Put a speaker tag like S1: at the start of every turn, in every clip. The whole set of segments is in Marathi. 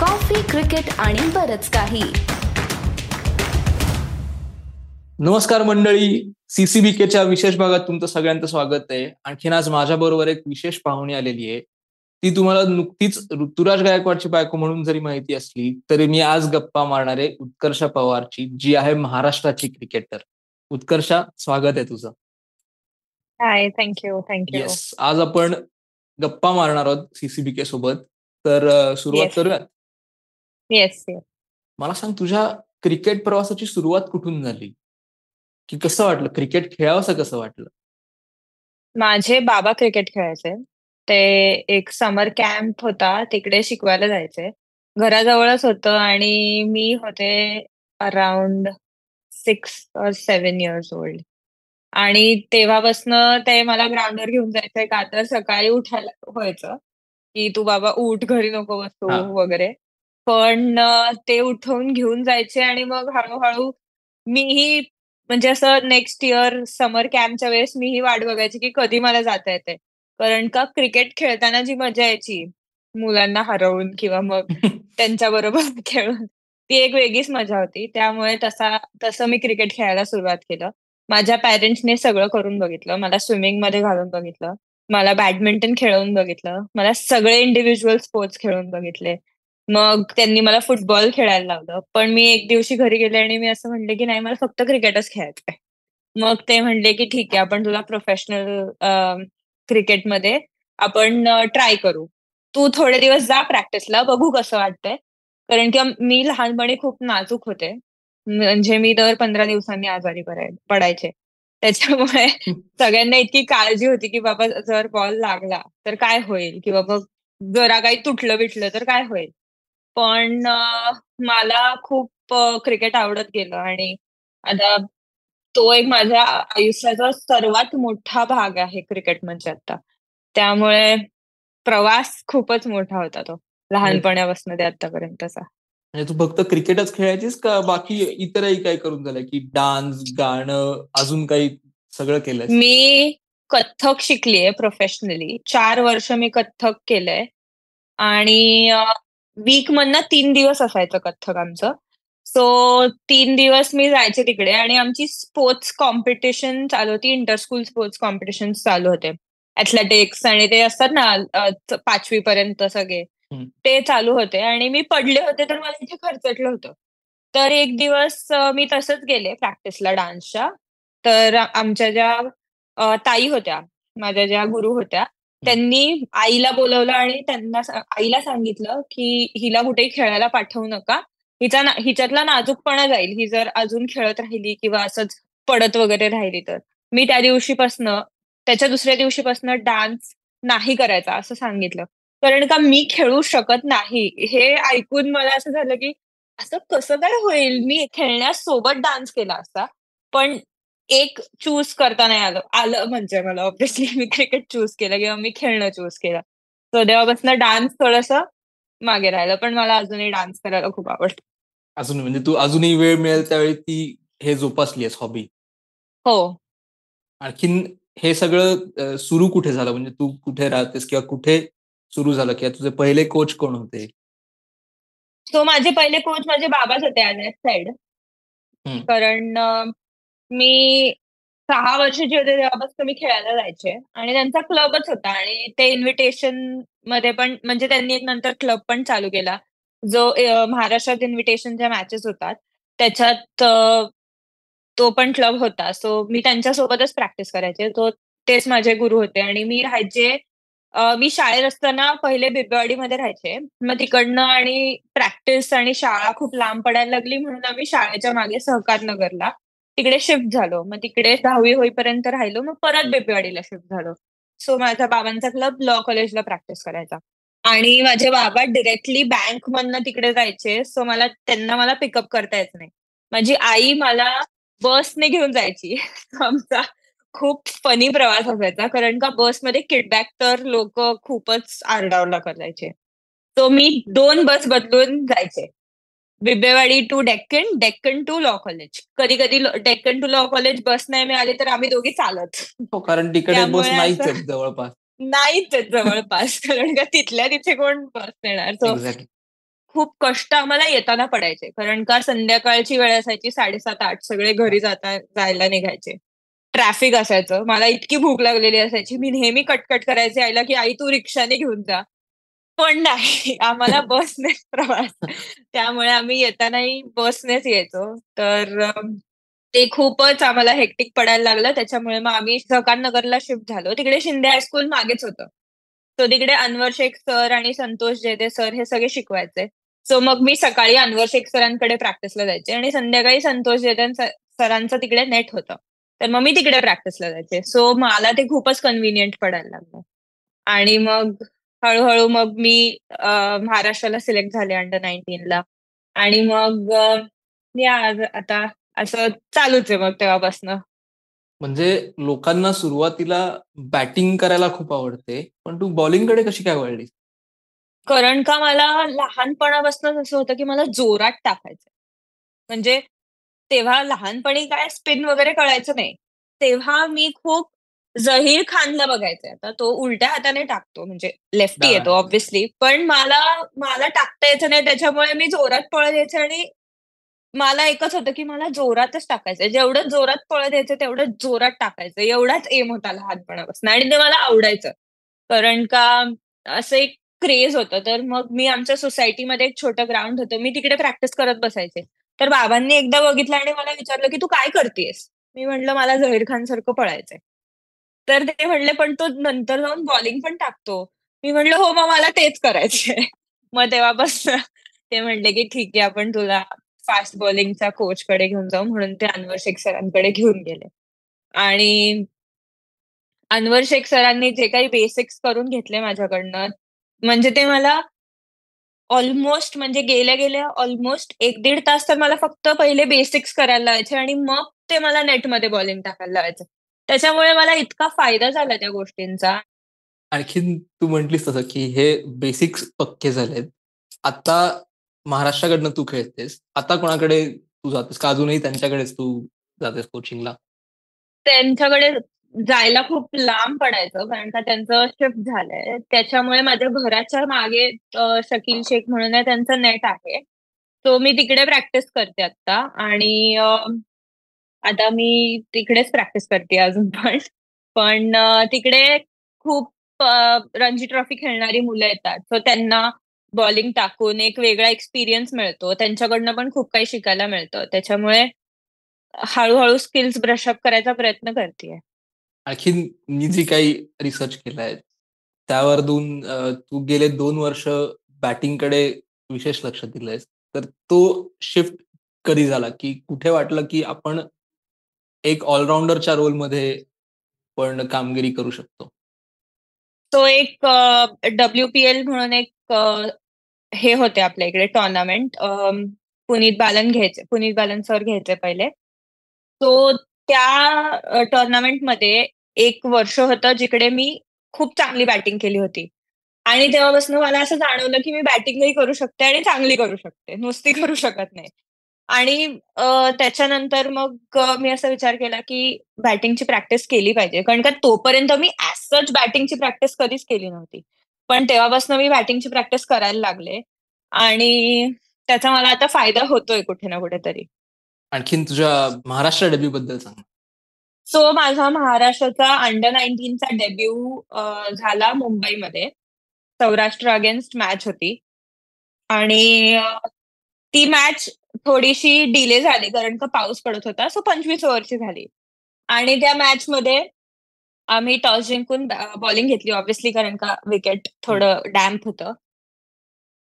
S1: कॉफी क्रिकेट आणि बरच काही.
S2: नमस्कार मंडळी. सीसीबीकेच्या विशेष भागात तुमचं सगळ्यांचं स्वागत आहे. आणखीन आज माझ्या बरोबर एक विशेष पाहुणी आलेली आहे. ती तुम्हाला नुकतीच ऋतुराज गायकवाडची बायको म्हणून जरी माहिती असली तरी मी आज गप्पा मारणार आहे उत्कर्षा पवारची जी आहे महाराष्ट्राची क्रिकेटर उत्कर्षा स्वागत आहे तुझं.
S3: हाय थँक्यू थँक्यू
S2: येस आज आपण गप्पा मारणार आहोत सीसीबीके सोबत तर सुरुवात
S3: Yes.
S2: करूयात.
S3: येस येस
S2: मला सांग तुझ्या क्रिकेट प्रवासाची सुरुवात कुठून झाली? की कसं वाटलं? क्रिकेट खेळावंसं कसं वाटलं?
S3: माझे बाबा क्रिकेट खेळायचे. ते एक समर कॅम्प होता तिकडे शिकवायला जायचे. घराजवळच होतं आणि मी होते अराउंड सिक्स और सेवन इयर्स ओल्ड. आणि तेव्हापासनं ते मला ग्राउंडवर घेऊन जायचंय का तर सकाळी उठायला व्हायचं की तू बाबा उठ घरी नको बसू
S2: हा.
S3: वगैरे. पण ते उठवून घेऊन जायचे आणि मग हळूहळू मीही म्हणजे असं नेक्स्ट इयर समर कॅम्पच्या वेळेस मीही वाट बघायची की कधी मला जाता येते कारण का क्रिकेट खेळताना जी मजा यायची मुलांना हरवून किंवा मग त्यांच्या बरोबर खेळून ती एक वेगळीच मजा होती. त्यामुळे तसा तसं मी क्रिकेट खेळायला सुरुवात केलं. माझ्या पॅरेंट्सने सगळं करून बघितलं. मला स्विमिंगमध्ये घालून बघितलं. मला बॅडमिंटन खेळवून बघितलं. मला सगळे इंडिव्हिज्युअल स्पोर्ट्स खेळून बघितले. मग त्यांनी मला फुटबॉल खेळायला लावलं. पण मी एक दिवशी घरी गेले आणि मी असं म्हणले की नाही मला फक्त क्रिकेटच खेळायचंय. मग ते म्हणले की ठीक आहे आपण तुला प्रोफेशनल क्रिकेटमध्ये आपण ट्राय करू. तू थोडे दिवस जा प्रॅक्टिसला बघू कसं वाटतंय. कारण की मी लहानपणी खूप नाजूक होते. म्हणजे मी दर पंधरा दिवसांनी आजारी पडायचे. त्याच्यामुळे सगळ्यांना इतकी काळजी होती की बाबा जर बॉल लागला तर काय होईल? किंवा बाबा जरा काही तुटलं बिटलं तर काय होईल? पण मला खूप क्रिकेट आवडत गेलं आणि आता तो एक माझ्या आयुष्याचा सर्वात मोठा भाग आहे क्रिकेट म्हणजे आता. त्यामुळे प्रवास खूपच मोठा होता तो लहानपणापासून ते आतापर्यंतचा.
S2: म्हणजे तू फक्त क्रिकेटच खेळायचीस का बाकी इतरही काय करून झालंय? की डान्स गाणं अजून काही सगळं केलंय
S3: मी कथ्थक शिकलीये प्रोफेशनली चार वर्ष मी कथ्थक केलंय. आणि वीक मधनं तीन दिवस असायचं कथ्थक आमचं. सो तीन दिवस मी जायचे तिकडे आणि आमची स्पोर्ट्स कॉम्पिटिशन चालू होती. इंटर स्कूल स्पोर्ट्स कॉम्पिटिशन चालू होते. ऍथलेटिक्स आणि ते असतात ना पाचवी पर्यंत सगळे. ते चालू होते आणि मी पडले होते तर मला इथे खर्चटलं होतं. तर एक दिवस मी तसंच गेले प्रॅक्टिसला डान्सच्या तर आमच्या ज्या ताई होत्या माझ्या ज्या गुरु होत्या त्यांनी आईला बोलवलं आणि त्यांना आईला सांगितलं की हिला कुठेही खेळायला पाठवू नका. हिचा ना- हिच्यातला नाजूकपणा जाईल. ही जर अजून खेळत राहिली किंवा असंच पडत वगैरे राहिली तर. मी त्या दिवशीपासनं त्याच्या दुसऱ्या दिवशीपासनं डान्स नाही करायचा असं सांगितलं. कारण का मी खेळू शकत नाही. हे ऐकून मला असं झालं की असं कसं काय होईल? मी खेळण्यासोबत डान्स केला असता. पण एक चूज करता नाही आलं आलं म्हणजे मला ऑब्विसली मी क्रिकेट चूज केलं किंवा मी खेळणं चूज केलं. सो तेव्हापासून डान्स थोडस मागे राहिलं पण मला अजूनही डान्स करायला खूप आवडतं.
S2: अजून म्हणजे तू अजूनही वेळ मिळेल त्यावेळी ती हे जोपासली हॉबी
S3: हो.
S2: आणखीन हे सगळं सुरू कुठे झालं? म्हणजे तू कुठे राहतेस किंवा कुठे सुरू झालं? किंवा तुझे पहिले कोच कोण होते?
S3: सो माझे पहिले कोच माझे बाबाच होते साइड. कारण मी सहा वर्षाची होते तेव्हापासून मी खेळायला जायचे. आणि त्यांचा क्लबच होता आणि ते इन्व्हिटेशनमध्ये पण म्हणजे त्यांनी एक नंतर क्लब पण चालू केला. जो महाराष्ट्रात इन्व्हिटेशनच्या मॅचेस होतात. त्याच्यात तो पण क्लब होता. सो मी त्यांच्यासोबतच प्रॅक्टिस करायचे. तो तेच माझे गुरु होते. आणि मी राहायचे मी शाळेत असताना पहिले बिबेवाडीमध्ये राहायचे. मग तिकडनं आणि प्रॅक्टिस आणि शाळा खूप लांब पडायला लागली. म्हणून आम्ही शाळेच्या मागे सहकार नगरला. तिकडे शिफ्ट झालो. मग तिकडे दहावी होईपर्यंत राहिलो. मग परत बेपेवाडीला शिफ्ट झालो. सो माझ्या बाबांचा क्लब लॉ कॉलेजला प्रॅक्टिस करायचा. आणि माझे बाबा डिरेक्टली बँक मधनं तिकडे जायचे. सो मला त्यांना मला पिकअप करता यायचं नाही. माझी आई मला बसने घेऊन जायची. आमचा खूप फनी प्रवास असायचा. कारण का बसमध्ये किडबॅक तर लोक खूपच आरडावला करायचे. तो मी दोन बस बदलून जायचे. Bibwewadi to Deccan Deccan to law college कधी कधी Deccan to law college bus नाही मिळाली तर आम्ही दोघी चालत.
S2: हो कारण तिकडे बस नाहीच आहेत जवळपास.
S3: नाहीच जवळपास कारण का तिथल्या तिथे कोण बस
S2: एक्झॅक्टली
S3: खूप कष्ट आम्हाला येताना पडायचे कारण का संध्याकाळची वेळ असायची साडेसात आठ सगळे घरी जाता जायला निघायचे. ट्रॅफिक असायचं मला इतकी भूक लागलेली असायची मी नेहमी कटकट करायचे आईला की आई तू रिक्षाने घेऊन जा. पण नाही. आम्हाला बसनेच प्रवास. त्यामुळे आम्ही येतानाही बसनेच यायचो तर ते खूपच आम्हाला हेक्टिक पडायला लागलं. त्याच्यामुळे मग आम्ही नगरला शिफ्ट झालो. तिकडे शिंदे हायस्कूल मागेच होतं. तो तिकडे अनवर शेख सर आणि संतोष जेदे सर हे सगळे शिकवायचे. सो मग मी सकाळी अनवर शेख सरांकडे प्रॅक्टिसला जायचे आणि संध्याकाळी संतोष जेदे सरांचं तिकडे नेट होतं. तर मग मी तिकडे प्रॅक्टिसला जायचे. सो मला ते खूपच कन्व्हिनियंट पडायला लागलं. आणि मग हळूहळू मग मी महाराष्ट्राला सिलेक्ट झाले अंडर नाईन्टीनला आणि मग मी आता असं चालूच आहे मग तेव्हापासनं.
S2: म्हणजे लोकांना सुरुवातीला बॅटिंग करायला खूप आवडते पण तू बॉलिंगकडे कशी काय वळली
S3: कारण का मला लहानपणापासूनच असं होतं की मला जोरात टाकायचं. म्हणजे तेव्हा लहानपणी काय स्पिन वगैरे कळायचं नाही. तेव्हा मी खूप जहीर खानला बघायचंय आता. तो उलट्या हाताने टाकतो म्हणजे लेफ्टी येतो ऑब्व्हियसली पण मला मला टाकता यायचं नाही. त्याच्यामुळे मी जोरात पळत यायचे आणि मला एकच होतं की मला जोरातच टाकायचं जेवढं जोरात पळत यायचं तेवढं जोरात टाकायचं एवढाच एम होता लहानपणापासून. आणि ते मला आवडायचं. कारण का असं एक क्रेज होतं. तर मग मी आमच्या सोसायटीमध्ये एक छोटं ग्राउंड होतं. मी तिकडे प्रॅक्टिस करत बसायचे. तर बाबांनी एकदा बघितलं आणि मला विचारलं की तू काय करतेस? मी म्हटलं मला झहीर खान सारखं पळायचंय. तर ते म्हणले पण तो नंतर जाऊन बॉलिंग पण टाकतो. मी म्हणलं हो मग मला तेच करायचंय. मग तेव्हापासून ते म्हणले की ठीक आहे आपण तुला फास्ट बॉलिंगच्या कोचकडे घेऊन जाऊ. म्हणून ते अनवर शेख सरांकडे घेऊन गेले. आणि अनवर शेख सरांनी जे काही बेसिक्स करून घेतले माझ्याकडनं म्हणजे ते मला ऑलमोस्ट म्हणजे गेल्या गेल्या ऑलमोस्ट एक दीड तास तर मला फक्त पहिले बेसिक्स करायला लावायचे आणि मग ते मला नेटमध्ये बॉलिंग टाकायला लावायचं. त्याच्यामुळे मला इतका फायदा झाला त्या गोष्टींचा.
S2: आणखीन तू म्हंटलीस तसं की हे बेसिक्स पक्के झालेत. आता महाराष्ट्राकडनं तू खेळतेस. आता कोणाकडे तू जातेस का? अजूनही त्यांच्याकडेच तू जातेस कोचिंगला
S3: त्यांच्याकडे जायला खूप लांब पडायचं कारण का त्यांचं शिफ्ट झालंय. त्याच्यामुळे माझ्या घराच्या मागे शकील शेख म्हणून आहे त्यांचं नेट आहे. तो मी तिकडे प्रॅक्टिस करते आता आणि आता मी तिकडेच प्रॅक्टिस करते अजून पण. पण तिकडे खूप रणजी ट्रॉफी खेळणारी मुलं येतात. सो त्यांना बॉलिंग टाकून एक वेगळा एक्सपिरियन्स मिळतो. त्यांच्याकडनं पण खूप काही शिकायला मिळतं. त्याच्यामुळे हळूहळू स्किल्स ब्रशअप करायचा प्रयत्न करते
S2: आणखी मी जी काही रिसर्च केलाय त्यावर दोन तू गेले दोन वर्ष बॅटिंगकडे विशेष लक्ष दिलंयस. तर तो शिफ्ट कधी झाला? की कुठे वाटलं की आपण एक ऑलराऊंडरच्या रोलमध्ये पण कामगिरी करू शकतो.
S3: तो एक डब्ल्यू पी एल म्हणून एक हे होते आपल्या इकडे टुर्नामेंट पुनीत बालन घ्यायचे पुनीत बालन सर घ्यायचे पहिले. तो त्या टुर्नामेंटमध्ये एक वर्ष होतं जिकडे मी खूप चांगली बॅटिंग केली होती. आणि तेव्हापासून मला असं जाणवलं की मी बॅटिंगही करू शकते आणि चांगली करू शकते. नुसती करू शकत नाही. आणि त्याच्यानंतर मग मी असा विचार केला की बॅटिंगची प्रॅक्टिस केली पाहिजे. कारण का तोपर्यंत मी सच बॅटिंगची प्रॅक्टिस कधीच केली नव्हती. पण तेव्हापासून मी बॅटिंगची प्रॅक्टिस करायला लागले. आणि त्याचा मला आता फायदा होतोय कुठे ना कुठेतरी.
S2: आणखीन तुझ्या महाराष्ट्र डेब्यू बद्दल सांग.
S3: सो माझा महाराष्ट्राचा अंडर नाईन्टीनचा डेब्यू झाला मुंबईमध्ये. सौराष्ट्र अगेन्स्ट मॅच होती. आणि ती मॅच थोडीशी डिले झाली कारण का पाऊस पडत होता. सो पंचवीस ओव्हरची झाली. आणि त्या मॅच मध्ये आम्ही टॉस जिंकून बॉलिंग घेतली ऑब्व्हियसली कारण का विकेट थोडं डॅम्प होतं.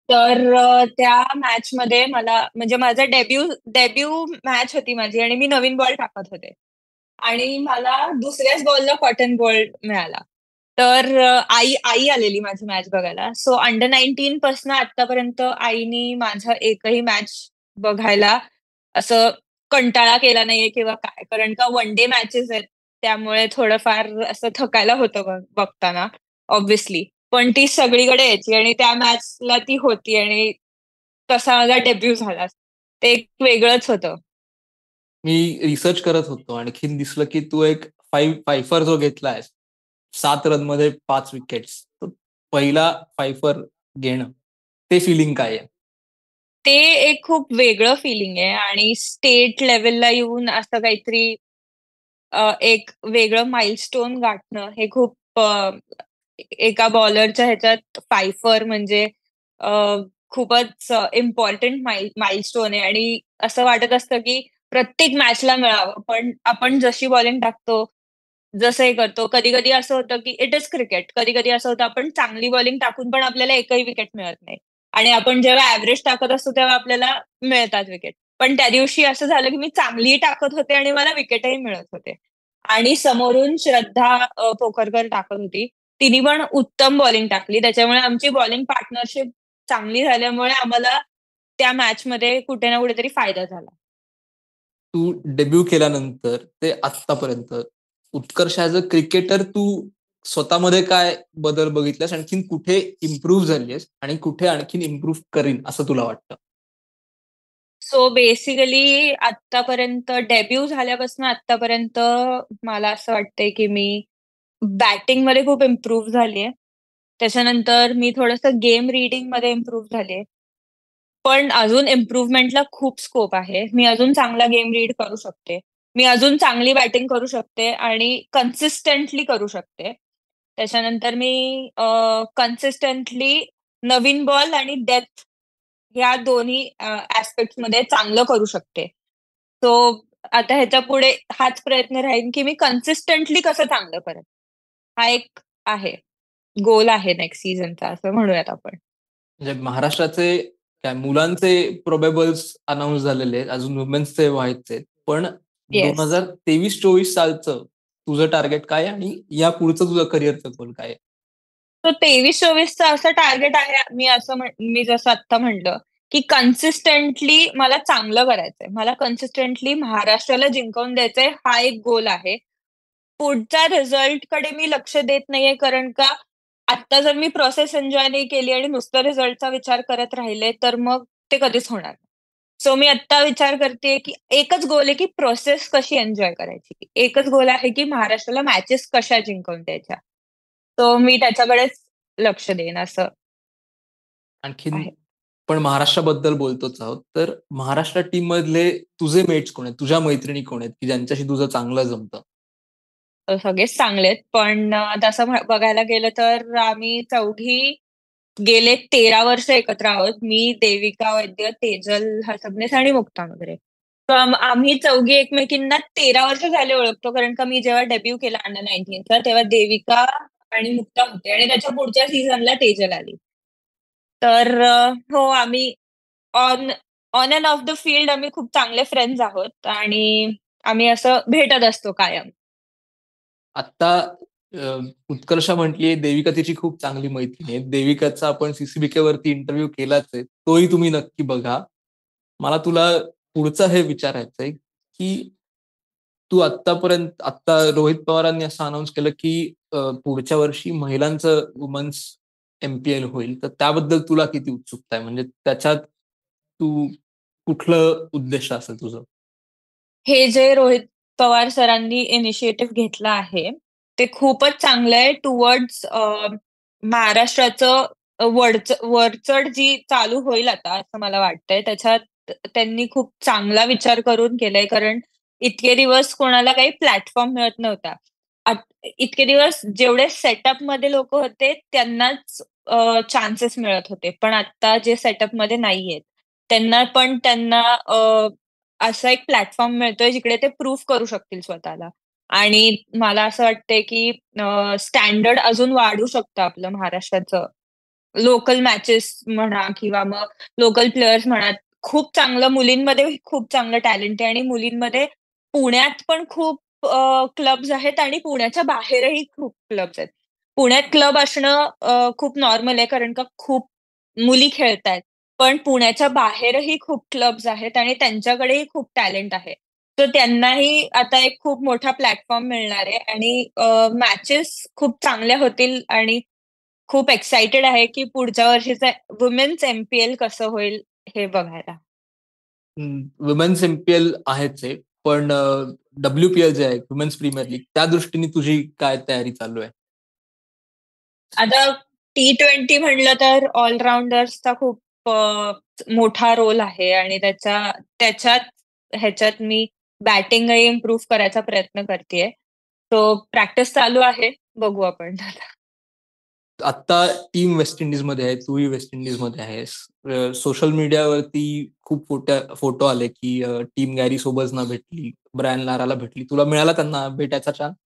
S3: तर त्या मॅच मध्ये मला म्हणजे माझा डेब्यू डेब्यू मॅच होती माझी आणि मी नवीन बॉल टाकत होते. आणि मला दुसऱ्याच बॉलला कॉटन बॉल मिळाला. तर आई आई आलेली माझी मॅच बघायला. सो अंडर नाईन्टीन पासून आतापर्यंत आईनी माझा एकही मॅच बघायला असं कंटाळा केला नाहीये किंवा काय? कारण का वन डे मॅचेस आहेत त्यामुळे थोडंफार असं थकायला होतं बघताना ऑब्व्हियसली पण ती सगळीकडे यायची आणि त्या मॅचला ती होती आणि तसा माझा डेब्यू झाला. ते एक वेगळंच होतं.
S2: मी रिसर्च करत होतो. आणखीन दिसलं की तू एक फाईव्ह फायफर जो घेतलाय सात रनमध्ये पाच विकेट्स पहिला फायफर घेणं ते फिलिंग काय आहे?
S3: ते एक खूप वेगळं फिलिंग आहे आणि स्टेट लेवलला येऊन असं काहीतरी एक वेगळं माइलस्टोन गाठणं हे खूप एका बॉलरच्या ह्याच्यात फायफर म्हणजे खूपच इम्पॉर्टंट माइल माइलस्टोन आहे. आणि असं वाटत असतं की प्रत्येक मॅचला मिळावं. पण आपण जशी बॉलिंग टाकतो जसं हे करतो कधी कधी असं होतं की इट इज क्रिकेट कधी कधी असं होतं आपण चांगली बॉलिंग टाकून पण आपल्याला एकही विकेट मिळत नाही. आणि आपण जेव्हा ऍव्हरेज टाकत असतो तेव्हा आपल्याला मिळतात विकेट पण त्या दिवशी असं झालं की मी चांगली टाकत होते आणि मला विकेटही मिळत होते. आणि समोरून श्रद्धा पोखरकर टाकत होती. तिने पण उत्तम बॉलिंग टाकली. त्याच्यामुळे आमची बॉलिंग पार्टनरशिप चांगली झाल्यामुळे आम्हाला त्या मॅच मध्ये कुठे ना कुठेतरी फायदा झाला.
S2: तू डेब्यू केल्यानंतर ते आतापर्यंत उत्कर्ष ऍज अ क्रिकेटर तू स्वतःमध्ये काय बदल बघितलास आणखीन कुठे इम्प्रूव्ह झालीस आणि कुठे आणखीन इम्प्रूव्ह करीन असं तुला वाटतं?
S3: सो बेसिकली आतापर्यंत डेब्यू झाल्यापासून आतापर्यंत मला असं वाटतंय की मी बॅटिंगमध्ये खूप इम्प्रूव्ह झालीये. त्याच्यानंतर मी थोडस गेम रिडिंगमध्ये इम्प्रूव्ह झाले पण अजून इम्प्रूव्हमेंटला खूप स्कोप आहे. मी अजून चांगला गेम रीड करू शकते. मी अजून चांगली बॅटिंग करू शकते आणि कन्सिस्टंटली करू शकते. त्याच्यानंतर मी कन्सिस्टंटली नवीन बॉल आणि डेथ ह्या दोन्ही ऍस्पेक्टमध्ये चांगलं करू शकते. सो आता ह्याच्या पुढे हाच प्रयत्न राहील की मी कन्सिस्टंटली कसं चांगलं करेन. हा एक आहे. गोल आहे नेक्स्ट सीझनचा असं म्हणूयात आपण.
S2: म्हणजे महाराष्ट्राचे काय मुलांचे प्रोबेबल्स अनाऊन्स झालेले आहेत. अजून वुमेन्सचे व्हायचे पण दोन हजार तेवीस चोवीस सालचं तुझं टार्गेट काय आणि या पुढचं तुझं करिअरचं गोल काय
S3: तर तेवीस चोवीसचं असं टार्गेट आहे मी असं मी जसं आता म्हणलं की कन्सिस्टंटली मला चांगलं करायचंय. मला कन्सिस्टंटली महाराष्ट्राला जिंकवून द्यायचंय हा एक गोल आहे. पुढच्या रिझल्टकडे मी लक्ष देत नाहीये कारण का आता जर मी प्रोसेस एन्जॉय नाही केली आणि नुसतं रिझल्टचा विचार करत राहिले तर मग ते कधीच होणार सो मी आता विचार करते की एकच गोल आहे की प्रोसेस कशी एन्जॉय करायची? एकच गोल आहे की महाराष्ट्राला मॅचेस कशा जिंकवून द्यायच्या? तो मी त्याच्याकडेच लक्ष देईन असं
S2: आणखी पण महाराष्ट्राबद्दल बोलतोच आहोत. तर महाराष्ट्र टीम मधले तुझे मेट्स कोण आहेत? तुझ्या मैत्रिणी कोण आहेत? की ज्यांच्याशी तुझं चांगलं जमतं?
S3: सगळेच चांगले आहेत. पण तसं बघायला गेलं तर आम्ही चौघी गेले तेरा वर्ष एकत्र आहोत. मी देविका वैद्य तेजल हसबनेस आणि मुक्ता वगैरे. आम्ही चौघी एकमेकींना तेरा वर्ष झाले ओळखतो. कारण का मी जेव्हा डेब्यू केला अंडर नाईन्टीनचा तेव्हा देविका आणि मुक्ता होते. आणि त्याच्या पुढच्या सीझनला तेजल आली. तर हो आम्ही on on and off the field आम्ही खूप चांगले फ्रेंड्स आहोत. आणि आम्ही असं भेटत असतो कायम.
S2: आता उत्कर्षा म्हटली देविका तिची खूप चांगली मैत्रीण आहे. देविकाचा आपण सीसीबीके वरती इंटरव्ह्यू केलाच आहे तोही तुम्ही नक्की बघा. मला तुला पुढचं हे विचारायचंय की तू आतापर्यंत आता रोहित पवारांनी असं अनाऊन्स केलं की पुढच्या वर्षी महिलांचं वुमन्स एमपीएल होईल तर त्याबद्दल तुला किती उत्सुकता आहे? म्हणजे त्याच्यात तू कुठलं उद्देश असेल तुझं?
S3: हे जे रोहित पवार सरांनी इनिशिएटिव्ह घेतला आहे ते खूपच चांगलं आहे टुवर्ड्स महाराष्ट्राचं वरच वरचढ जी चालू होईल आता असं मला वाटतंय. त्याच्यात त्यांनी खूप चांगला विचार करून केलाय कारण इतके दिवस कोणाला काही प्लॅटफॉर्म मिळत नव्हता. इतके दिवस जेवढे सेटअपमध्ये लोक होते त्यांनाच चान्सेस मिळत होते. पण आता जे सेटअपमध्ये नाहीयेत. त्यांना पण त्यांना असा एक प्लॅटफॉर्म मिळतोय जिकडे ते प्रूफ करू शकतील स्वतःला. आणि मला असं वाटतंय की स्टँडर्ड अजून वाढू शकतं आपलं महाराष्ट्राचं. लोकल मॅचेस म्हणा किंवा मग लोकल प्लेयर्स म्हणा खूप चांगलं मुलींमध्ये खूप चांगलं टॅलेंट आहे आणि मुलींमध्ये पुण्यात पण खूप क्लब्स आहेत आणि पुण्याच्या बाहेरही खूप क्लब्स आहेत. पुण्यात क्लब असणं खूप नॉर्मल आहे कारण का खूप मुली खेळतायत. पण पुण्याच्या बाहेरही खूप क्लब्स आहेत आणि त्यांच्याकडेही खूप टॅलेंट आहे. तर त्यांनाही आता एक खूप मोठा प्लॅटफॉर्म मिळणार आहे. आणि मॅचेस खूप चांगल्या होतील आणि खूप एक्साइटेड आहे की पुढच्या वर्षीचं वुमेन्स एमपीएल कसं होईल हे बघायला.
S2: वुमेन्स एमपीएल आहेच आहे पण डब्ल्यूपीएल जे आहे वुमेन्स प्रीमियर लीग त्या दृष्टीने तुझी काय तयारी चालू आहे?
S3: आता टी ट्वेंटी म्हणलं तर ऑलराऊंडर्सचा खूप मोठा रोल आहे. आणि त्याच्या त्याच्यात ह्याच्यात मी बॅटिंगही इम्प्रूव्ह करायचा प्रयत्न करतेय. सो प्रॅक्टिस चालू आहे. बघू आपण
S2: आता टीम वेस्ट इंडिजमध्ये आहे. तूही वेस्ट इंडिजमध्ये आहेस. सोशल मीडियावरती खूप फोटो आले की टीम गॅरी सोबत भेटली, ब्रायन लाराला भेटली. तुला मिळाला त्यांना भेटायचा चान्स?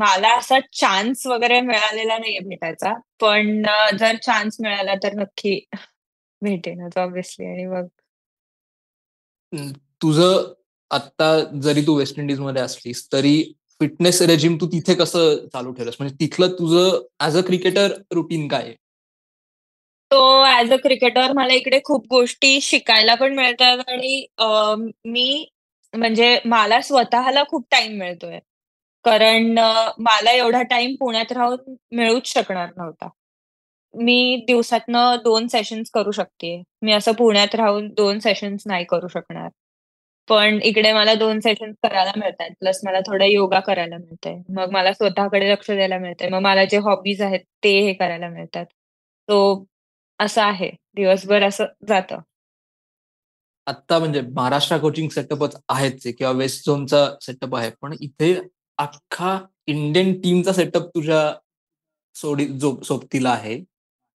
S3: मला असा चान्स वगैरे मिळालेला नाहीये भेटायचा. पण जर चान्स मिळाला तर नक्की भेटेनच ऑब्व्हियसली आणि मग
S2: तुझं आता जरी तू वेस्ट इंडिजमध्ये असलीस, तरी फिटनेस रेजिम तू तिथे कसं चालू ठेवलंस? म्हणजे तिथलं तुझं ऍज अ क्रिकेटर रुटीन काय आहे?
S3: तो ऍज अ क्रिकेटर मला इकडे खूप गोष्टी शिकायला पण मिळतात आणि मी म्हणजे मला स्वतःला खूप टाइम मिळतोय. कारण मला एवढा टाइम पुण्यात राहून मिळूच शकणार नव्हता. मी दिवसातनं दोन सेशन्स करू शकते. मी असं पुण्यात राहून दोन सेशन्स नाही करू शकणार. पण इकडे मला दोन सेशन्स करायला मिळतात. प्लस मला थोडं योगा करायला मिळतंय. मग मला स्वतःकडे लक्ष द्यायला मिळतंय. मग मला जे हॉबीज आहेत ते हे करायला मिळतात. तो असं आहे. दिवसभर असं जातं.
S2: आता म्हणजे महाराष्ट्र कोचिंग सेटअपच आहेच किंवा वेस्ट झोनचा सेटअप आहे. पण इथे अख्खा इंडियन टीमचा सेटअप तुझ्या सोडी सोबतीला आहे.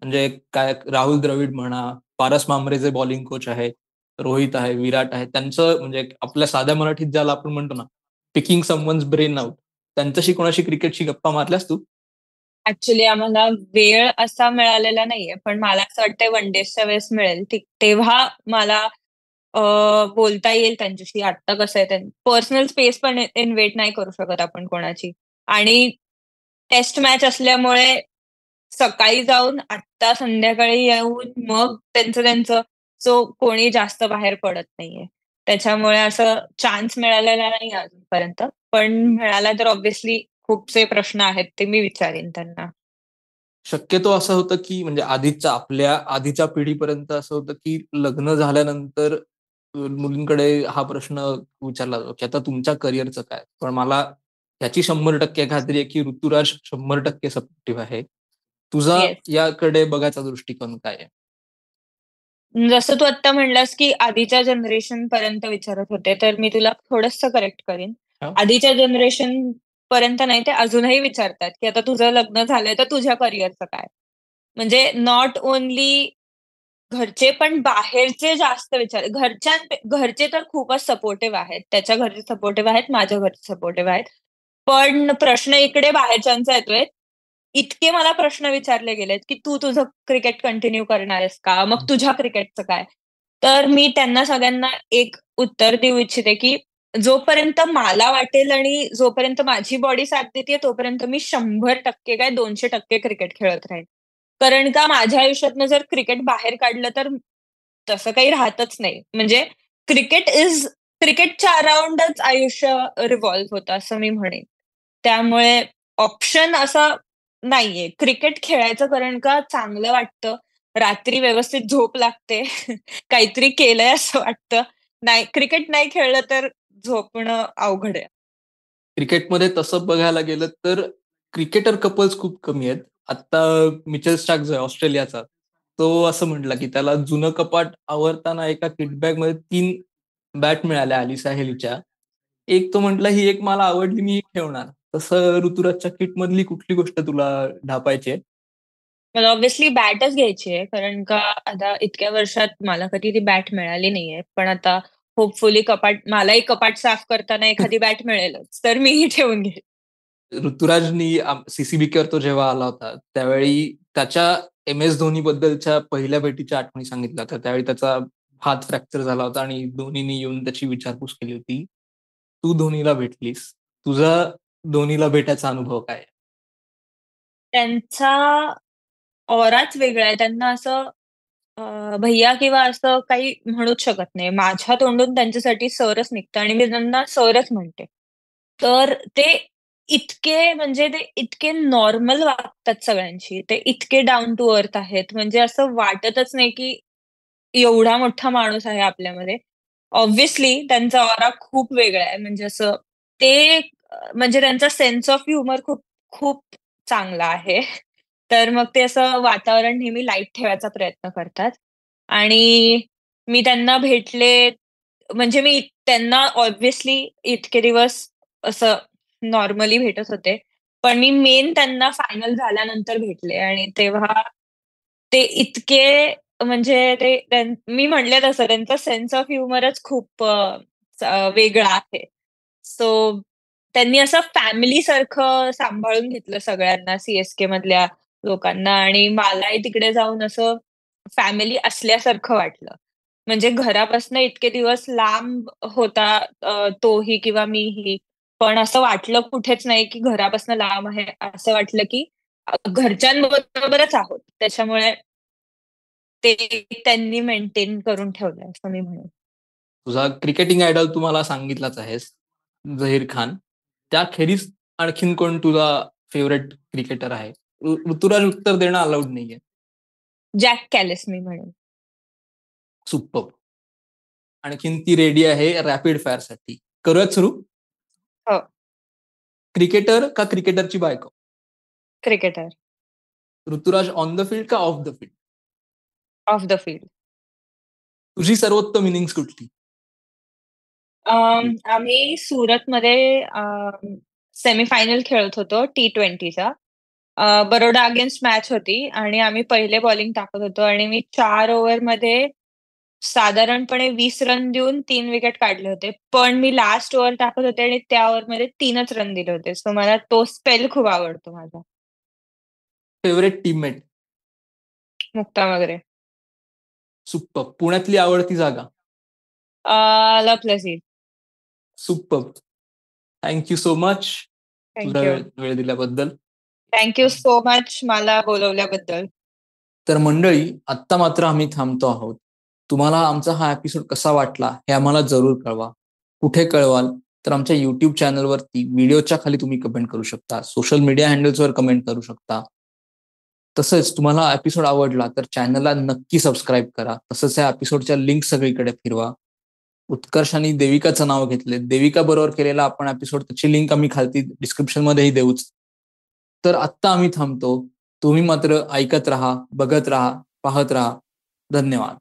S2: म्हणजे काय राहुल द्रविड म्हणा, पारस मामरे जे बॉलिंग कोच आहेत, रोहित आहे, विराट आहे. त्यांचं म्हणजे आपल्या साध्या मराठीत ज्याला आपण म्हणतो ना, पिकिंग समवन्स ब्रेन आउट. त्यांच्याशी कोणाशी क्रिकेटची गप्पा मारल्यास तू?
S3: ऍक्च्युली आम्हाला वेळ असा मिळालेला नाहीये. पण मला असं वाटतंय वन डेच्या वेळेस मिळेल. तेव्हा मला बोलता येईल त्यांच्याशी. आता कसं आहे पर्सनल स्पेस पण इन्व्हेट नाही करू शकत आपण कोणाची. आणि टेस्ट मॅच असल्यामुळे सकाळी जाऊन आत्ता संध्याकाळी येऊन मग त्यांचं त्यांचं सो कोणी जास्त बाहेर पडत नाहीये. त्याच्यामुळे असं चान्स मिळालेला नाही अजूनपर्यंत. पण मिळाला तर ऑब्व्हियसली खूपसे प्रश्न आहेत ते मी विचारेन त्यांना.
S2: शक्यतो असं होतं की म्हणजे आधीच्या आपल्या आधीच्या पिढीपर्यंत असं होतं की लग्न झाल्यानंतर मुलींकडे हा प्रश्न विचारला जातो की आता तुमच्या करिअरचं काय? पण मला याची शंभर टक्के खात्री आहे की ऋतुराज शंभर टक्के सपोर्टिव्ह आहे. तुझा याकडे बघायचा दृष्टिकोन काय आहे?
S3: जसं तू आता म्हणलास की आधीच्या जनरेशन पर्यंत विचारत होते, तर मी तुला थोडस करेक्ट करेन. आधीच्या जनरेशन पर्यंत नाही ते अजूनही विचारतात की आता तुझं लग्न झालंय तर तुझ्या करिअरचं काय? म्हणजे नॉट ओनली घरचे पण बाहेरचे जास्त विचार घरच्या घरचे तर खूपच सपोर्टिव्ह आहेत. त्याच्या घरचे सपोर्टिव्ह आहेत, माझ्या घरचे सपोर्टिव्ह आहेत. पण प्रश्न इकडे बाहेरच्यांचा येतोय. इतके मला प्रश्न विचारले गेलेत, की "तू तुझं क्रिकेट कंटिन्यू करणार आहेस का? मग तुझ्या क्रिकेटचं काय?" तर मी त्यांना सगळ्यांना एक उत्तर देऊ इच्छिते, की जोपर्यंत मला वाटेल आणि जोपर्यंत माझी बॉडी साथ देते तोपर्यंत मी शंभर टक्के काय दोनशे टक्के क्रिकेट खेळत राहीन. कारण का माझ्या आयुष्यातनं जर क्रिकेट बाहेर काढलं तर तसं काही राहतच नाही. म्हणजे क्रिकेट इज क्रिकेटच्या अराउंडच आयुष्य रिव्हॉल्व्ह होतं असं मी म्हणेन. त्यामुळे ऑप्शन असं नाहीये. क्रिकेट खेळायचं कारण का चांगलं वाटतं. रात्री व्यवस्थित झोप लागते. काहीतरी केलंय असं वाटतं. नाही क्रिकेट नाही खेळलं तर झोपणं अवघड आहे.
S2: क्रिकेटमध्ये तसं बघायला गेलं तर क्रिकेटर कपल्स खूप कमी आहेत. आता मिचेल स्टार्क जो आहे ऑस्ट्रेलियाचा, तो असं म्हटला की त्याला जुनं कपाट आवरताना एका मध्ये तीन बॅट मिळाल्या अलिसा हेलीच्या. एक तो म्हटला ही एक मला आवडली मी ठेवणार. तसं ऋतुराजच्या किटमधली कुठली गोष्ट तुला ढापायची आहे?
S3: मला ऑब्व्हियसली बॅटच घ्यायची आहे. कारण का आता इतक्या वर्षात मला कधी ती बॅट मिळाली नाहीये. पण आता होपफुली कपाट मलाही कपाट साफ करताना एखादी बॅट मिळेलच. तर मीही ठेवून घेईन.
S2: ऋतुराजनी सीसीबीकेवर तो जेव्हा आला होता, त्यावेळी त्याच्या एम एस धोनी बद्दलच्या पहिल्या भेटीच्या आठवणी सांगितल्या होत्या. त्यावेळी त्याचा हात फ्रॅक्चर झाला होता आणि धोनीनी येऊन त्याची विचारपूस केली होती. तू धोनीला भेटलीस. तुझा दोन्हीला भेटायचा अनुभव काय?
S3: त्यांचा औराच वेगळा आहे. त्यांना असं भैया किंवा असं काही म्हणूच शकत नाही. माझ्या तोंडून त्यांच्यासाठी सरच निघतं आणि मी त्यांना सरच म्हणते. तर ते इतके म्हणजे ते इतके नॉर्मल वागतात सगळ्यांशी. ते इतके डाऊन टू अर्थ आहेत. म्हणजे असं वाटतच नाही, की एवढा मोठा माणूस आहे आपल्यामध्ये. ऑब्व्हियसली त्यांचा ऑरा खूप वेगळा आहे. म्हणजे असं ते म्हणजे त्यांचा सेन्स ऑफ ह्युमर खूप खूप चांगला आहे. तर मग ते असं वातावरण नेहमी लाइट ठेवायचा प्रयत्न करतात. आणि मी त्यांना भेटले म्हणजे मी त्यांना ऑब्विसली इतके दिवस असं नॉर्मली भेटत होते. पण मी मेन त्यांना फायनल झाल्यानंतर भेटले आणि तेव्हा ते इतके म्हणजे ते मी म्हणले तसं त्यांचा सेन्स ऑफ ह्युमरच खूप वेगळा आहे. सो त्यांनी असं फॅमिली सारखं सांभाळून घेतलं सगळ्यांना सीएसके मधल्या लोकांना. आणि मलाही तिकडे जाऊन असं फॅमिली असल्यासारखं वाटलं. म्हणजे घरापासून इतके दिवस लांब होता तोही किंवा मीही. पण असं वाटलं कुठेच नाही की घरापासून लांब आहे. असं वाटलं की घरच्यांबरोबरच आहोत. त्याच्यामुळे ते त्यांनी मेंटेन करून ठेवलंय असं मी म्हणेन.
S2: तुझा क्रिकेटिंग आयडल तुम्हाला सांगितलाच आहेस झहीर खान. त्याखेरीज आणखीन कोण तुझा फेवरेट क्रिकेटर आहे? ऋतुराज उत्तर देणं अलाउड नाहीये.
S3: जॅक कॅलिस मी म्हणेन.
S2: सुपर आणखीन ती रेडी आहे रॅपिड फायरसाठी. करूयात सुरू
S3: हो.
S2: क्रिकेटर का क्रिकेटरची बायको?
S3: Cricketer
S2: Ruturaj on the field का off the field
S3: off the field
S2: तुझी सर्वोत्तम इनिंग्स कुठली?
S3: आम्ही सुरतमध्ये सेमीफायनल खेळत होतो टी ट्वेंटीचा बरोडा अगेन्स्ट मॅच होती आणि आम्ही पहिले बॉलिंग टाकत होतो आणि मी चार ओव्हरमध्ये साधारणपणे वीस रन देऊन तीन विकेट काढले होते. पण मी लास्ट ओव्हर टाकत होते आणि त्या ओव्हरमध्ये तीनच रन दिले होते. सो मला तो स्पेल खूप आवडतो माझा.
S2: फेवरेट टीममेट
S3: मुक्ता वगैरे.
S2: सुप्प पुण्यातली आवडती जागा?
S3: लपलसी
S2: super thank you so much वेळ दिल्याबद्दल.
S3: थँक्यू सो मच मला बोलवल्याबद्दल.
S2: तर मंडळी आत्ता मात्र आम्ही थांबतो आहोत. तुम्हाला आमचा हा एपिसोड कसा वाटला हे आम्हाला जरूर कळवा. कुठे कळवाल? तर आमच्या युट्यूब चॅनलवरती व्हिडिओच्या खाली तुम्ही कमेंट करू शकता. सोशल मीडिया हँडल्सवर कमेंट करू शकता. तसंच तुम्हाला एपिसोड आवडला तर चॅनलला नक्की सबस्क्राईब करा. तसंच या एपिसोडच्या लिंक सगळीकडे फिरवा. उत्कर्षाने देविकाचं नाव घेतले. देविका बरोबर केलेला आपण एपिसोड त्याची लिंक आम्ही खालती डिस्क्रिप्शन मध्येही देऊच. तर आत्ता आम्ही थांबतो. तुम्ही मात्र ऐकत राहा बघत राहा पाहत राहा. धन्यवाद.